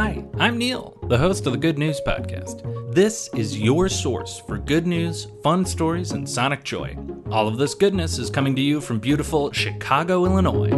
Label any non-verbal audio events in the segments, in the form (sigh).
Hi, I'm Neil, the host of the Good News Podcast. This is your source for good news, fun stories, and sonic joy. All of this goodness is coming to you from beautiful Chicago, Illinois.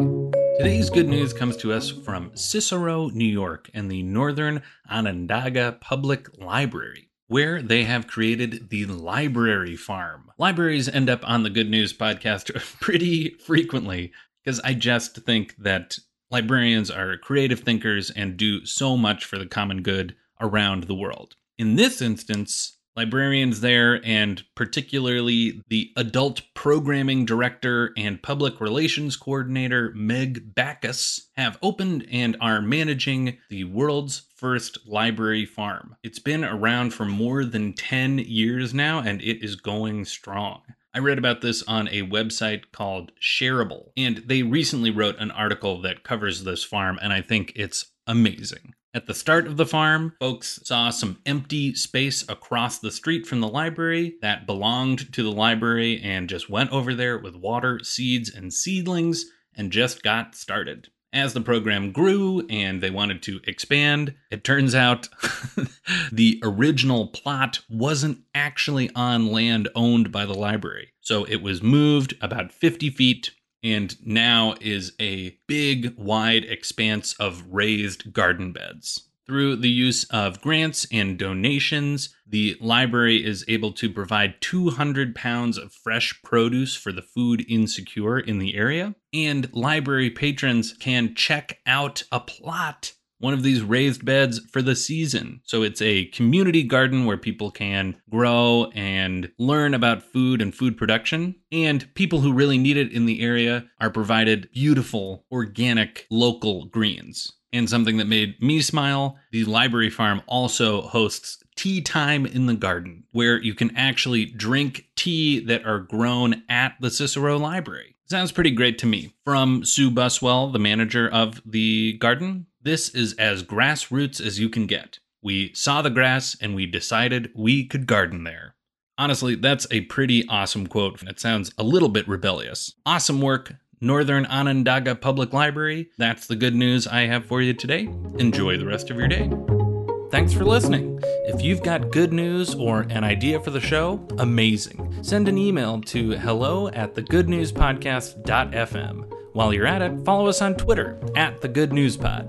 Today's good news comes to us from Cicero, New York, and the Northern Onondaga Public Library, where they have created the Library Farm. Libraries end up on the Good News Podcast (laughs) pretty frequently because I just think that librarians are creative thinkers and do so much for the common good around the world. In this instance, librarians there, and particularly the adult programming director and public relations coordinator, Meg Backus, have opened and are managing the world's first library farm. It's been around for more than 10 years now, and it is going strong. I read about this on a website called Shareable, and they recently wrote an article that covers this farm, and I think it's amazing. At the start of the farm, folks saw some empty space across the street from the library that belonged to the library and just went over there with water, seeds, and seedlings and just got started as the program grew and they wanted to expand, it turns out (laughs) the original plot wasn't actually on land owned by the library. So it was moved about 50 feet and now is a big, wide expanse of raised garden beds. Through the use of grants and donations, the library is able to provide 200 pounds of fresh produce for the food insecure in the area. And library patrons can check out a plot one of these raised beds for the season. So it's a community garden where people can grow and learn about food and food production. And people who really need it in the area are provided beautiful, organic, local greens. And something that made me smile the library farm also hosts tea time in the garden, where you can actually drink tea that are grown at the Cicero Library. Sounds pretty great to me. From Sue Buswell, the manager of the garden, this is as grassroots as you can get. We saw the grass and we decided we could garden there. Honestly, that's a pretty awesome quote. It sounds a little bit rebellious. Awesome work. Northern Onondaga Public Library. That's the good news I have for you today. Enjoy the rest of your day. Thanks for listening. If you've got good news or an idea for the show, amazing. Send an email to hello at thegoodnewspodcast.fm. While you're at it, follow us on Twitter at the Good News Pod.